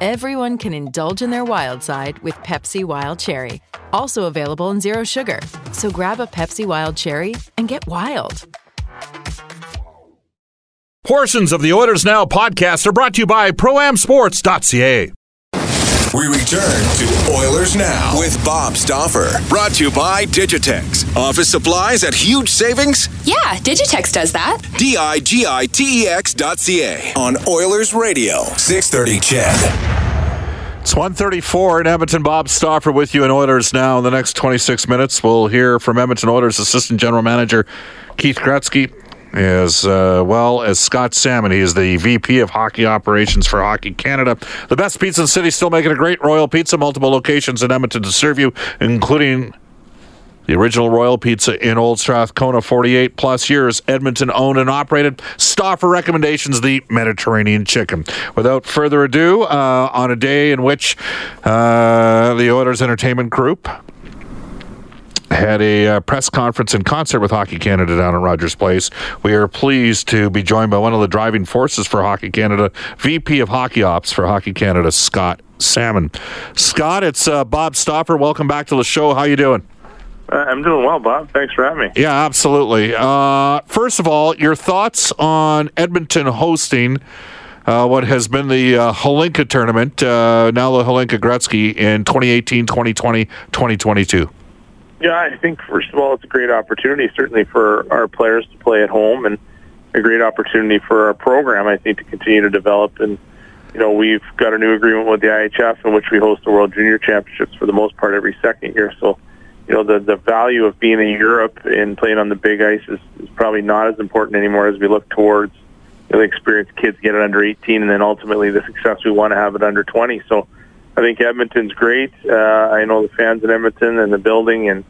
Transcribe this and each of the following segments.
everyone can indulge in their wild side with Pepsi Wild Cherry. Also available in Zero Sugar. So grab a Pepsi Wild Cherry and get wild. Portions of the Oilers Now podcast are brought to you by ProAmSports.ca. We return to Oilers Now with Bob Stauffer. Brought to you by Digitex. Office supplies at huge savings? Yeah, Digitex does that. D I G I T E X dot C A on Oilers Radio, 630 Ched. It's 134 in Edmonton. Bob Stauffer with you in Oilers Now. In the next 26 minutes, we'll hear from Edmonton Oilers Assistant General Manager Keith Gretzky as uh, well as Scott Salmond. He is the VP of Hockey Operations for Hockey Canada. The best pizza in the city, still making a great Royal Pizza. Multiple locations in Edmonton to serve you, including the original Royal Pizza in Old Strathcona, 48 plus years. Edmonton owned and operated. Stauffer recommendations, the Mediterranean chicken. Without further ado, uh, on a day in which uh, the Oilers Entertainment Group had a uh, press conference in concert with Hockey Canada down at Rogers Place. We are pleased to be joined by one of the driving forces for Hockey Canada, VP of Hockey Ops for Hockey Canada, Scott Salmond. Scott, it's uh, Bob Stauffer. Welcome back to the show. How you doing? Uh, I'm doing well, Bob. Thanks for having me. Yeah, absolutely. Uh, first of all, your thoughts on Edmonton hosting uh, what has been the uh, Hlinka tournament, uh, now the Hlinka Gretzky in 2018, 2020, 2022. Yeah, I think first of all, it's a great opportunity, certainly for our players to play at home, and a great opportunity for our program, I think, to continue to develop. And you know, we've got a new agreement with the IIHF in which we host the World Junior Championships for the most part every second year. So, you know, the the value of being in Europe and playing on the big ice is, is probably not as important anymore as we look towards you know, the experienced kids get it under 18, and then ultimately the success we want to have it under 20. So I think Edmonton's great. Uh, I know the fans in Edmonton and the building, and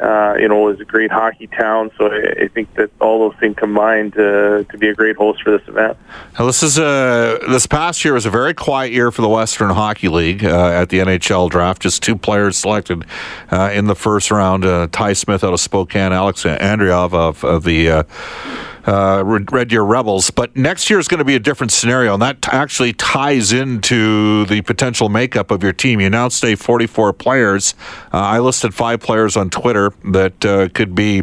uh, you know, is a great hockey town. So I, I think that all those things combined to, to be a great host for this event. Now, this is a this past year was a very quiet year for the Western Hockey League uh, at the NHL draft. Just two players selected uh, in the first round: uh, Ty Smith out of Spokane, Alex Andreov of, of the uh, Red Deer Rebels. But next year is going to be a different scenario, and that t- actually ties into the potential makeup of your team. You announced a 44 players. Uh, I listed five players on Twitter that uh, could be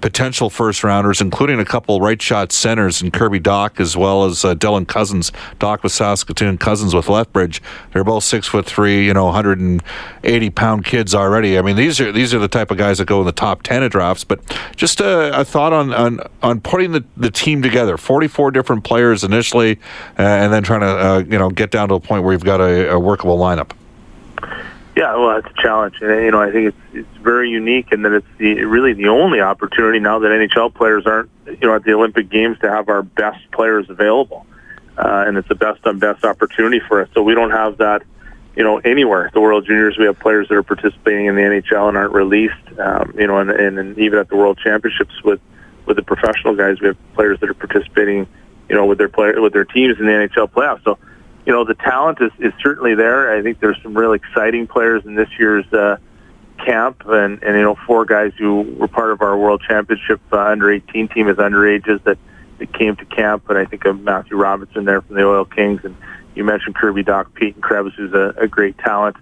potential first rounders, including a couple right shot centers and Kirby Dach as well as uh, Dylan Cozens. Dach with Saskatoon, Cozens with Lethbridge. They're both six foot three, you know, 180 pound kids already. I mean, these are these are the type of guys that go in the top 10 of drafts. But just a, a thought on, on on putting the, the team together. 44 different players initially, uh, and then trying to uh, you know get down to a point where you've got a, a workable lineup. Yeah, well, it's a challenge, and you know, I think it's it's very unique, and that it's the really the only opportunity now that NHL players aren't, you know, at the Olympic Games to have our best players available, uh, and it's the best on best opportunity for us. So we don't have that, you know, anywhere. The World Juniors, we have players that are participating in the NHL and aren't released, um, you know, and, and, and even at the World Championships with with the professional guys, we have players that are participating, you know, with their player with their teams in the NHL playoffs. So you know, the talent is, is certainly there. I think there's some really exciting players in this year's uh, camp, and, and you know, four guys who were part of our World Championship uh, under 18 team as underages that, that came to camp. And I think of Matthew Robertson there from the Oil Kings, and you mentioned Kirby Dach, Peyton Krebs, who's a, a great talent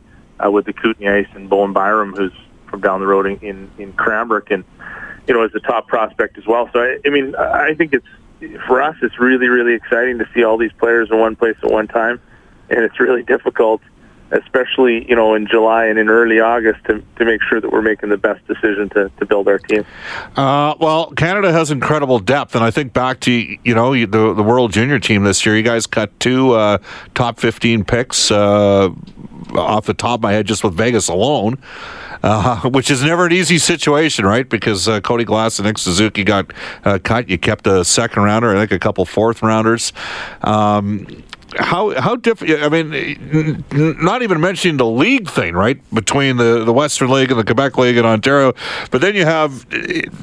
uh, with the Kootenay Ice, and Bowen Byram, who's from down the road in in, in Cranbrook, and you know, as a top prospect as well. So I, I mean, I think it's for us, it's really, really exciting to see all these players in one place at one time, and it's really difficult, especially you know in July and in early August, to to make sure that we're making the best decision to to build our team. Uh, well, Canada has incredible depth, and I think back to you know the the World Junior team this year. You guys cut two uh, top fifteen picks uh, off the top of my head just with Vegas alone uh, which is never an easy situation, right? Because uh, Cody Glass and Nick Suzuki got uh, cut. You kept a second rounder, I think a couple fourth rounders. Um, how how different? I mean, not even mentioning the league thing, right? Between the the Western League and the Quebec League in Ontario, but then you have,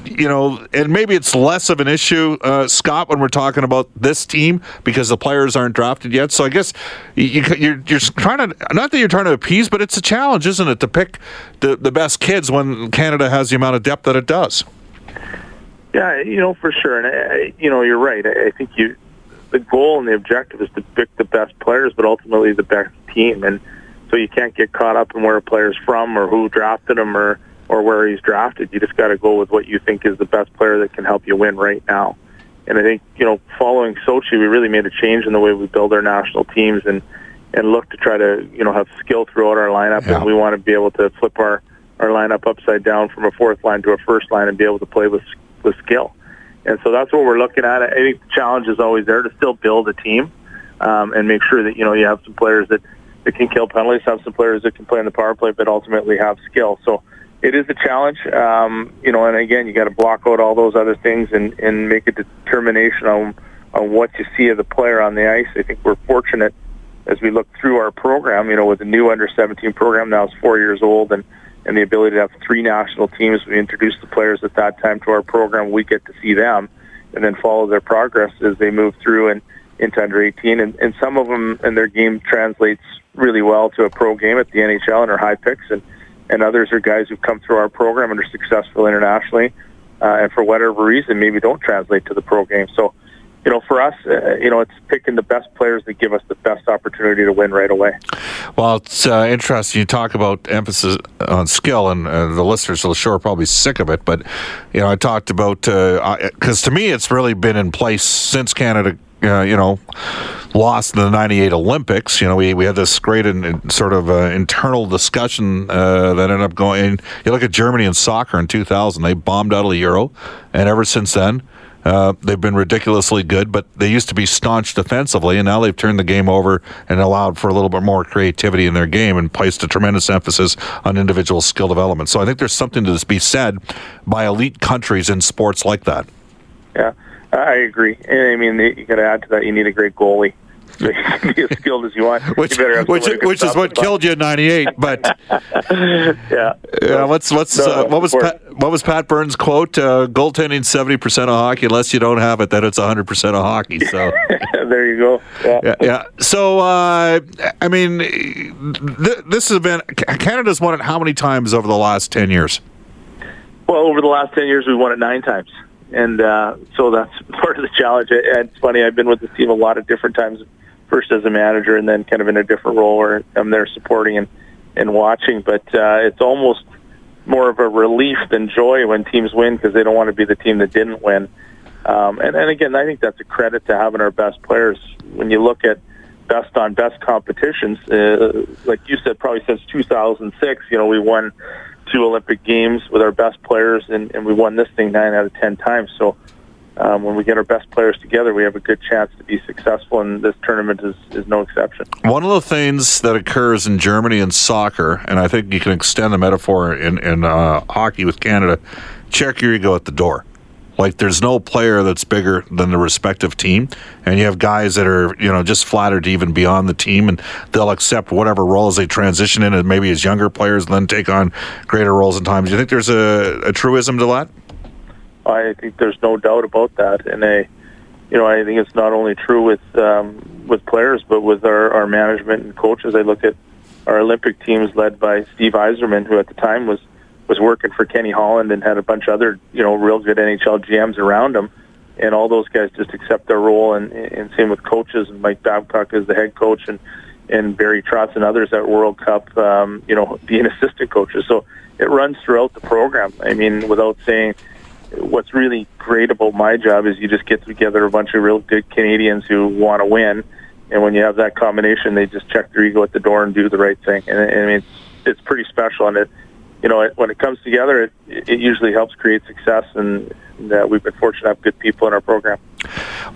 you know, and maybe it's less of an issue, uh, Scott, when we're talking about this team because the players aren't drafted yet. So I guess you, you're you're trying to not that you're trying to appease, but it's a challenge, isn't it, to pick the the best kids when Canada has the amount of depth that it does. Yeah, you know for sure, and I, you know you're right. I think you the goal and the objective is to pick the best players, but ultimately the best team. And so you can't get caught up in where a player's from or who drafted him or or where he's drafted. You just got to go with what you think is the best player that can help you win right now. And I think you know, following Sochi, we really made a change in the way we build our national teams and and look to try to you know have skill throughout our lineup. Yeah. And we want to be able to flip our our lineup upside down from a fourth line to a first line and be able to play with with skill. And so that's what we're looking at. I think the challenge is always there to still build a team um, and make sure that you know you have some players that, that can kill penalties, have some players that can play in the power play, but ultimately have skill. So it is a challenge, um, you know. And again, you got to block out all those other things and, and make a determination on on what you see of the player on the ice. I think we're fortunate as we look through our program. You know, with the new under 17 program now is four years old and and the ability to have three national teams. We introduced the players at that time to our program. We get to see them and then follow their progress as they move through and into under 18. And, and some of them and their game translates really well to a pro game at the NHL and are high picks. And, and others are guys who've come through our program and are successful internationally. Uh, and for whatever reason, maybe don't translate to the pro game. So you know, for us, uh, you know, it's picking the best players that give us the best opportunity to win right away. Well, it's uh, interesting. You talk about emphasis on skill, and uh, the listeners will sure probably sick of it. But you know, I talked about because uh, to me, it's really been in place since Canada. Uh, you know, lost in the '98 Olympics. You know, we, we had this great and sort of uh, internal discussion that ended up going. You look at Germany in soccer in 2000; they bombed out of the Euro, and ever since then, uh, they've been ridiculously good, but they used to be staunch defensively, and now they've turned the game over and allowed for a little bit more creativity in their game and placed a tremendous emphasis on individual skill development. So I think there's something to be said by elite countries in sports like that. Yeah, I agree. I mean, you got to add to that, you need a great goalie. be as skilled as you want. Which, you which, which is what killed you in '98. But yeah, yeah. What's what's no, uh, what was Pat, what was Pat Burns' quote? Uh, Goaltending seventy percent of hockey. Unless you don't have it, then it's hundred percent of hockey. So there you go. Yeah, yeah. yeah. So uh, I mean, th- this has been Canada's won it how many times over the last ten years? Well, over the last ten years, we've won it nine times and uh, so that's part of the challenge. And it's funny, I've been with this team a lot of different times first as a manager and then kind of in a different role where I'm there supporting and, and watching. But uh, it's almost more of a relief than joy when teams win because they don't want to be the team that didn't win. Um, and, and again, I think that's a credit to having our best players. When you look at best on best competitions, uh, like you said, probably since 2006, you know, we won two Olympic games with our best players, and, and we won this thing nine out of ten times. So um, when we get our best players together, we have a good chance to be successful, and this tournament is, is no exception. One of the things that occurs in Germany in soccer, and I think you can extend the metaphor in, in uh, hockey with Canada, check your ego at the door. Like there's no player that's bigger than the respective team, and you have guys that are you know just flattered to even beyond the team, and they'll accept whatever roles they transition in, and maybe as younger players, and then take on greater roles in time. Do you think there's a, a truism to that? I think there's no doubt about that, and I, you know, I think it's not only true with um, with players, but with our, our management and coaches. I look at our Olympic teams led by Steve Yzerman, who at the time was was working for Kenny Holland and had a bunch of other, you know, real good NHL GMs around him, and all those guys just accept their role. And, and same with coaches, and Mike Babcock is the head coach, and and Barry Trotz and others at World Cup, um, you know, being assistant coaches. So it runs throughout the program. I mean, without saying what's really great about my job is you just get together a bunch of real good Canadians who want to win, and when you have that combination, they just check their ego at the door and do the right thing. And, and I mean, it's, it's pretty special, and it, you know, it, when it comes together, it, it usually helps create success, and, and uh, we've been fortunate to have good people in our program.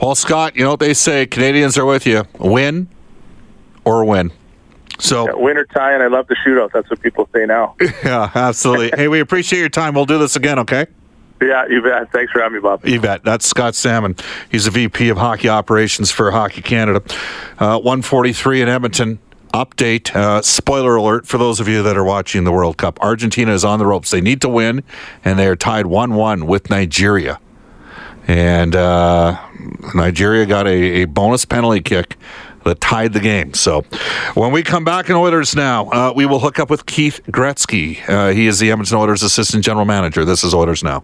Well, Scott, you know what they say: Canadians are with you. Win or win. So yeah, win or tie, and I love the shootout. That's what people say now. yeah, absolutely. hey, we appreciate your time. We'll do this again, okay? Yeah, you bet. Thanks for having me, Bob. You bet. That's Scott Salmond. He's the VP of Hockey Operations for Hockey Canada. Uh, 143 in Edmonton. Update, uh, spoiler alert for those of you that are watching the World Cup. Argentina is on the ropes. They need to win, and they are tied 1 1 with Nigeria. And uh, Nigeria got a, a bonus penalty kick that tied the game. So when we come back in Oilers now, uh, we will hook up with Keith Gretzky. Uh, he is the Edmonton Oilers assistant general manager. This is Oilers Now.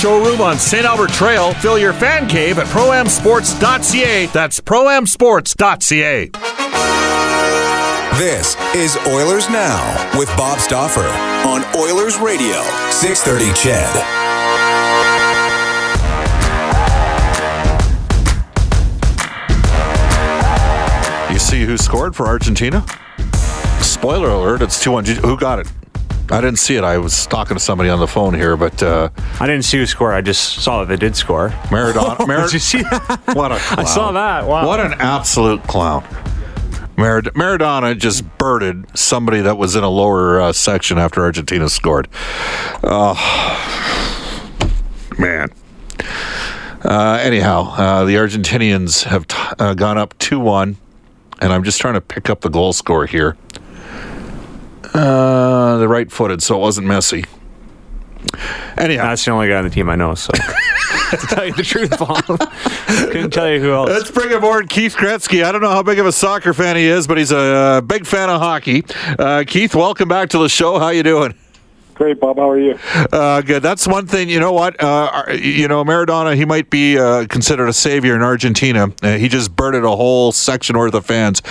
showroom on St. Albert Trail. Fill your fan cave at proamsports.ca. That's proamsports.ca. This is Oilers Now with Bob Stauffer on Oilers Radio, 630 Ched. You see who scored for Argentina? Spoiler alert, it's 2 1. Who got it? I didn't see it. I was talking to somebody on the phone here, but uh, I didn't see who score. I just saw that they did score. Maradona. Mar- Did you see that? what a clown. I saw that. Wow. What an absolute clown. Marad- Maradona just birded somebody that was in a lower uh, section after Argentina scored. Oh, man. Uh, anyhow, uh, the Argentinians have t- uh, gone up 2 1, and I'm just trying to pick up the goal score here. Uh, the right footed, so it wasn't messy. Anyhow, That's the only guy on the team I know. So to tell you the truth, Bob, couldn't tell you who else. Let's bring aboard Keith Gretzky. I don't know how big of a soccer fan he is, but he's a uh, big fan of hockey. Uh, Keith, welcome back to the show. How you doing? Great, Bob. How are you? Uh, good. That's one thing. You know what? Uh, you know, Maradona. He might be uh, considered a savior in Argentina. Uh, he just birded a whole section worth of fans.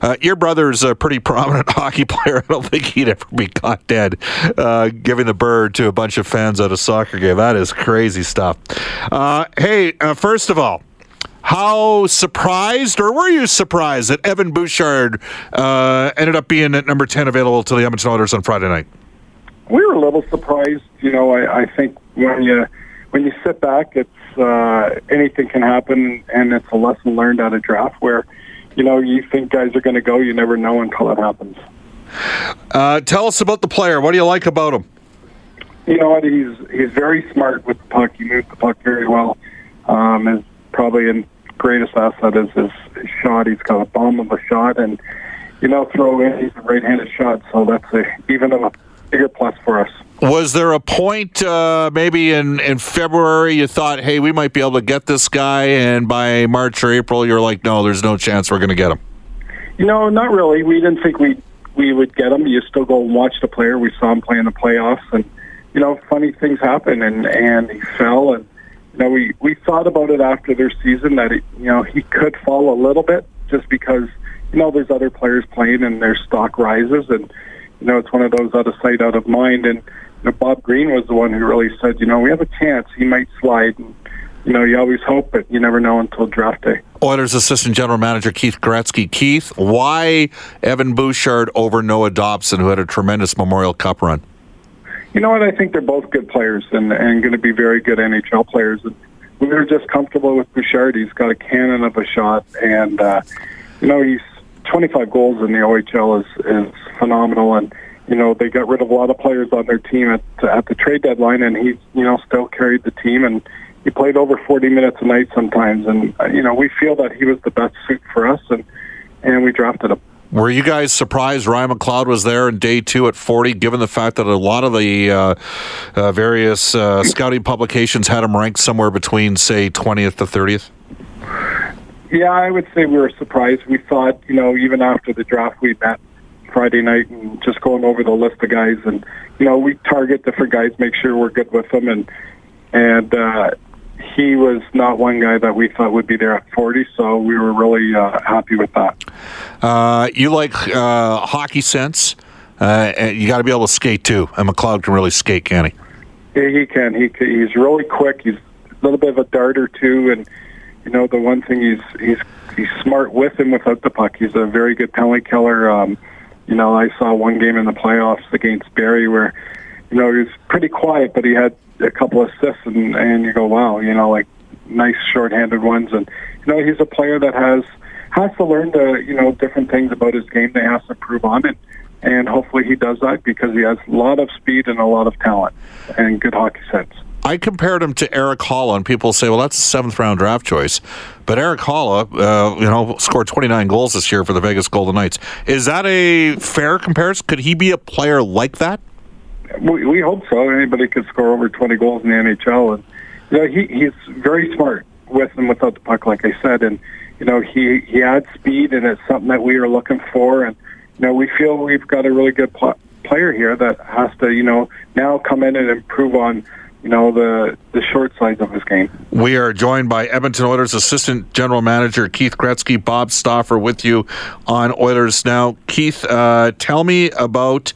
Uh, your brother's a pretty prominent hockey player. I don't think he'd ever be caught dead uh, giving the bird to a bunch of fans at a soccer game. That is crazy stuff. Hey, first of all. How surprised, or were you surprised that Evan Bouchard uh, ended up being at number 10 available to the Edmonton Oilers on Friday night? We were a little surprised. You know, I, I think when you when you sit back, it's uh, anything can happen, and it's a lesson learned out of draft where, you know, you think guys are going to go, you never know until it happens. Uh, tell us about the player. What do you like about him? You know what? He's he's very smart with the puck. He moves the puck very well. Um, his probably his greatest asset is his, his shot. He's got a bomb of a shot, and you know, throw in. He's a right-handed shot, so that's a, even a bigger plus for us. Was there a point, uh, maybe in, in February, you thought, hey, we might be able to get this guy, and by March or April, you're like, no, there's no chance we're going to get him? You know, not really. We didn't think we we would get him. You still go and watch the player. We saw him play in the playoffs, and you know, funny things happen, and and he fell, and you know, we we thought about it after their season that he, you know he could fall a little bit just because you know there's other players playing and their stock rises, and you know it's one of those out of sight, out of mind, and you know, Bob Green was the one who really said, you know, we have a chance. He might slide. And, you know, you always hope, but you never know until draft day. Oilers assistant general manager Keith Gretzky. Keith, why Evan Bouchard over Noah Dobson, who had a tremendous Memorial Cup run? You know what? I think they're both good players and, and going to be very good NHL players. And we were just comfortable with Bouchard. He's got a cannon of a shot, and uh, you know he's 25 goals in the OHL is is phenomenal. And you know they got rid of a lot of players on their team at at the trade deadline, and he's you know still carried the team and he played over 40 minutes a night sometimes. And uh, you know we feel that he was the best suit for us, and and we drafted him. Were you guys surprised Ryan McLeod was there in day two at 40, given the fact that a lot of the uh, uh, various uh, scouting publications had him ranked somewhere between, say, 20th to 30th? Yeah, I would say we were surprised. We thought, you know, even after the draft, we met Friday night and just going over the list of guys, and you know, we target different guys, make sure we're good with them, and and uh, he was not one guy that we thought would be there at 40, so we were really uh, happy with that. Uh, you like uh, hockey sense. Uh, you got to be able to skate too, and McLeod can really skate, can he? Yeah, he can. He can, he's really quick. He's a little bit of a darter too, and you know the one thing he's he's he's smart with and without the puck. He's a very good penalty killer. Um, you know, I saw one game in the playoffs against Barrie where, you know, he was pretty quiet, but he had a couple assists, and and you go, wow, you know, like nice shorthanded ones, and you know, he's a player that has has to learn the you know different things about his game. They has to improve on it, and hopefully he does that because he has a lot of speed and a lot of talent and good hockey sense. I compared him to Erik Haula, and people say, well, that's a seventh round draft choice. But Erik Haula, uh, you know, scored 29 goals this year for the Vegas Golden Knights. Is that a fair comparison? Could he be a player like that? We, we hope so. Anybody could score over 20 goals in the NHL. And, you know, he, he's very smart with and without the puck, like I said. And, you know, he, he adds speed, and it's something that we are looking for. And, you know, we feel we've got a really good pl- player here that has to, you know, now come in and improve on you know the the short sides of this game. We are joined by Edmonton Oilers assistant general manager Keith Gretzky, Bob Stauffer, with you on Oilers now. Keith, uh, tell me about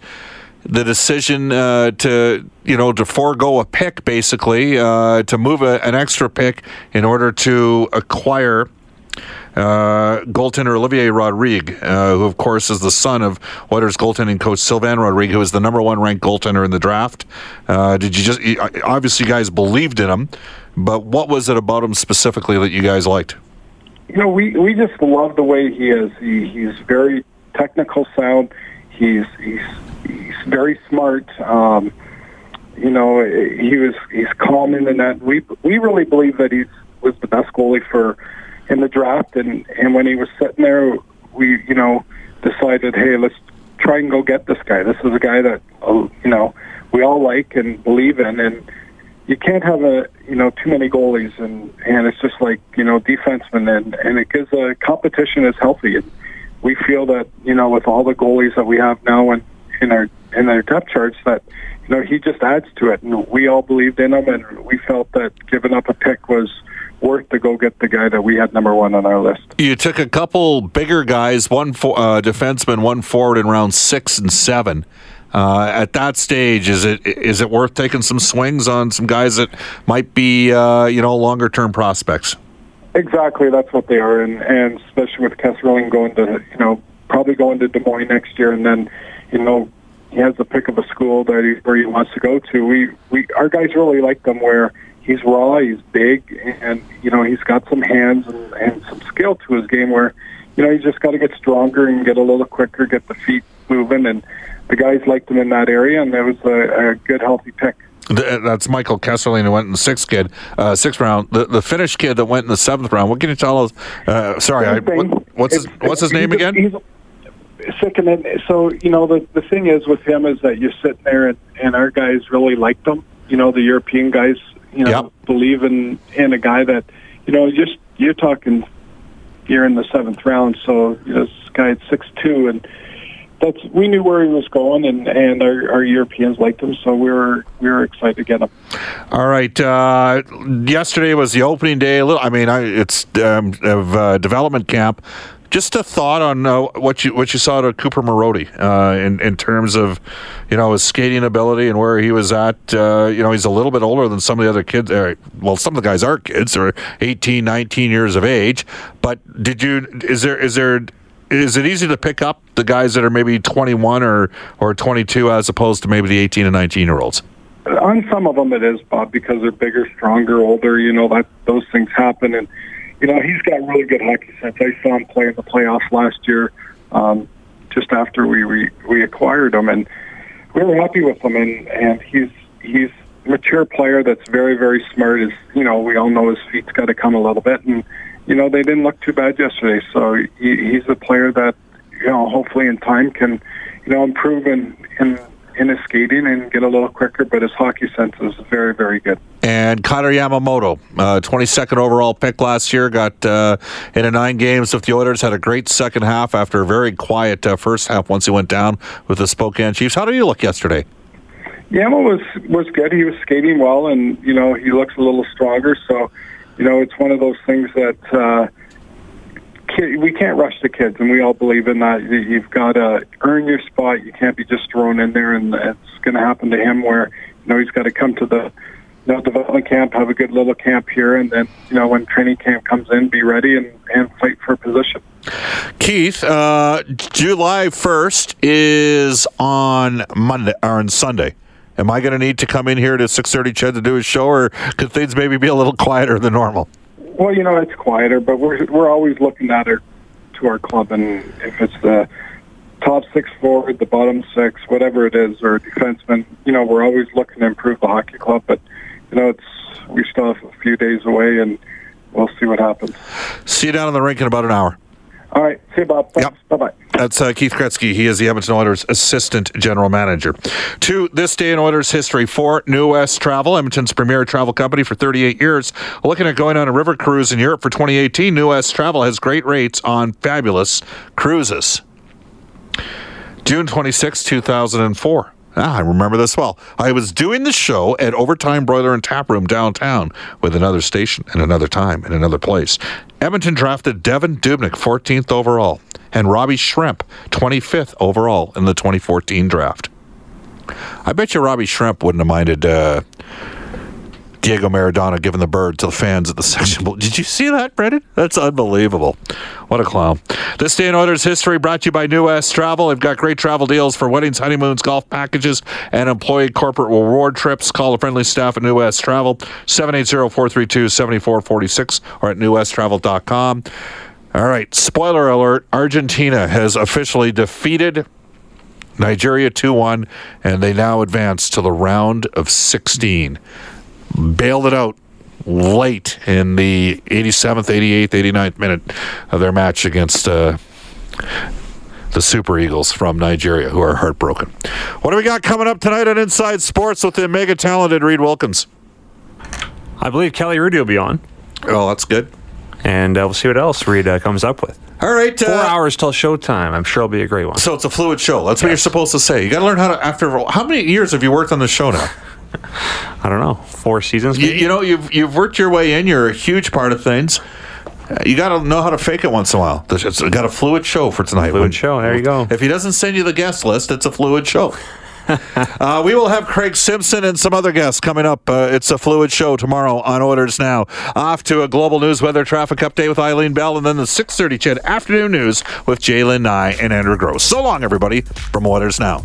the decision uh, to you know to forego a pick, basically uh, to move a, an extra pick in order to acquire uh, goaltender Olivier Rodrigue, uh, who of course is the son of Oilers goaltending coach Sylvain Rodrigue, who is the number one ranked goaltender in the draft. Uh, did you just obviously you guys believed in him, but what was it about him specifically that you guys liked? You know, we we just love the way he is. He, he's very technical sound. He's he's he's very smart. Um, you know, he was he's calm in the net. We we really believe that he's was the best goalie for in the draft, and and when he was sitting there, we you know decided, hey, let's try and go get this guy. This is a guy that uh, you know we all like and believe in, and you can't have a you know too many goalies, and and it's just like you know defensemen, and and it gives a competition is healthy, and we feel that you know with all the goalies that we have now and in our in our depth charts that you know he just adds to it, and we all believed in him, and we felt that giving up a pick was worth to go get the guy that we had number one on our list. You took a couple bigger guys, one for, uh, defenseman, one forward in round six and seven. Uh, at that stage, is it is it worth taking some swings on some guys that might be uh, you know longer term prospects? Exactly, that's what they are, and and especially with Kesselring going to you know probably going to Des Moines next year, and then you know he has the pick of a school that he, where he wants to go to. We we our guys really like them where he's raw, he's big, and you know he's got some hands and, and some skill to his game. Where you know he's just got to get stronger and get a little quicker, get the feet moving, and the guys liked him in that area, and that was a, a good, healthy pick. That's Michael Kesselring who went in the sixth kid, uh, sixth round. The, the Finnish kid that went in the seventh round. What can you tell us? Uh, sorry, I, what, what's his, what's his name again? He's, second, so you know the the thing is with him is that you're sitting there and, and our guys really liked him. You know the European guys you know, yep. believe in in a guy that, you know, just you're talking, you're in the seventh round, so you know, this guy at six two, and that's we knew where he was going, and and our, our Europeans liked him, so we were we were excited to get him. All right, uh, yesterday was the opening day. A little, I mean, I, it's um, of uh, development camp. Just a thought on uh, what you what you saw to Cooper Marody uh, in in terms of you know his skating ability and where he was at. Uh, you know he's a little bit older than some of the other kids. Uh, well, some of the guys are kids; they're 18, 19 years of age. But did you? Is there is there is it easy to pick up the guys that are maybe 21 or or 22 as opposed to maybe the 18 and 19 year olds? On some of them, it is Bob because they're bigger, stronger, older. You know that those things happen and you know, he's got really good hockey sense. I saw him play in the playoffs last year, um, just after we, we we acquired him, and we were happy with him. And and he's he's a mature player that's very very smart. Is you know we all know his feet's got to come a little bit, and you know they didn't look too bad yesterday. So he, he's a player that you know hopefully in time can you know improve in in in his skating and get a little quicker, but his hockey sense is very, very good. And Kailer Yamamoto, uh, 22nd overall pick last year, got uh, in a nine games with the Oilers, had a great second half after a very quiet uh, first half once he went down with the Spokane Chiefs. How did he look yesterday? Yama was was good. He was skating well, and you know he looks a little stronger. So, you know, it's one of those things that uh, kid, we can't rush the kids, and we all believe in that. You've got to earn your spot. You can't be just thrown in there, and it's going to happen to him where you know he's got to come to the you know development camp, have a good little camp here, and then you know when training camp comes in, be ready and and fight for a position. Keith, uh, July 1st is on Monday or on Sunday. Am I going to need to come in here to 6:30 Ched to do a show, or could things maybe be a little quieter than normal? Well, you know it's quieter, but we're we're always looking at it to our club, and if it's the top six forward, the bottom six, whatever it is, or defenseman, you know we're always looking to improve the hockey club. But you know it's we still have a few days away, and we'll see what happens. See you down in the rink in about an hour. All right, see you, Bob. Thanks. Yep. Bye bye. That's uh, Keith Gretzky. He is the Edmonton Oilers assistant general manager. To this day in Oilers history, for New West Travel, Edmonton's premier travel company for 38 years, looking at going on a river cruise in Europe for 2018. New West Travel has great rates on fabulous cruises. June 26, 2004. Ah, I remember this well. I was doing the show at Overtime Broiler and Tap Room downtown with another station and another time and another place. Edmonton drafted Devan Dubnyk 14th overall and Robbie Schremp 25th overall in the 2014 draft. I bet you Robbie Schremp wouldn't have minded uh, Diego Maradona giving the bird to the fans at the section. Did you see that, Brendan? That's unbelievable. What a clown. This day in Oilers history brought to you by New West Travel. They've got great travel deals for weddings, honeymoons, golf packages, and employee corporate reward trips. Call the friendly staff at New West Travel, 780-432-7446 or at newwesttravel.com. All right, spoiler alert, Argentina has officially defeated Nigeria 2-1 and they now advance to the round of 16 bailed it out late in the 87th, 88th, 89th minute of their match against uh, the Super Eagles from Nigeria, who are heartbroken. What do we got coming up tonight on Inside Sports with the mega talented Reid Wilkins? I believe Kelly Rudy will be on, Oh, that's good. and uh, we'll see what else Reid uh, comes up with. All right. Four Uh, hours till showtime. I'm sure it'll be a great one. so it's a fluid show. That's what you're supposed to say. You got to learn how to. After how many years have you worked on the show now? I don't know, four seasons. You, you know, you've you've worked your way in. You're a huge part of things. Uh, You got to know how to fake it once in a while. It's got a fluid show for tonight. Fluid show, there you go. If he doesn't send you the guest list, it's a fluid show. uh, we will have Craig Simpson and some other guests coming up. Uh, it's a fluid show tomorrow on Oilers Now. Off to a global news weather traffic update with Eileen Bell, and then the 6:30 Ched afternoon news with Jalen Nye and Andrew Gross. So long, everybody, from Oilers Now.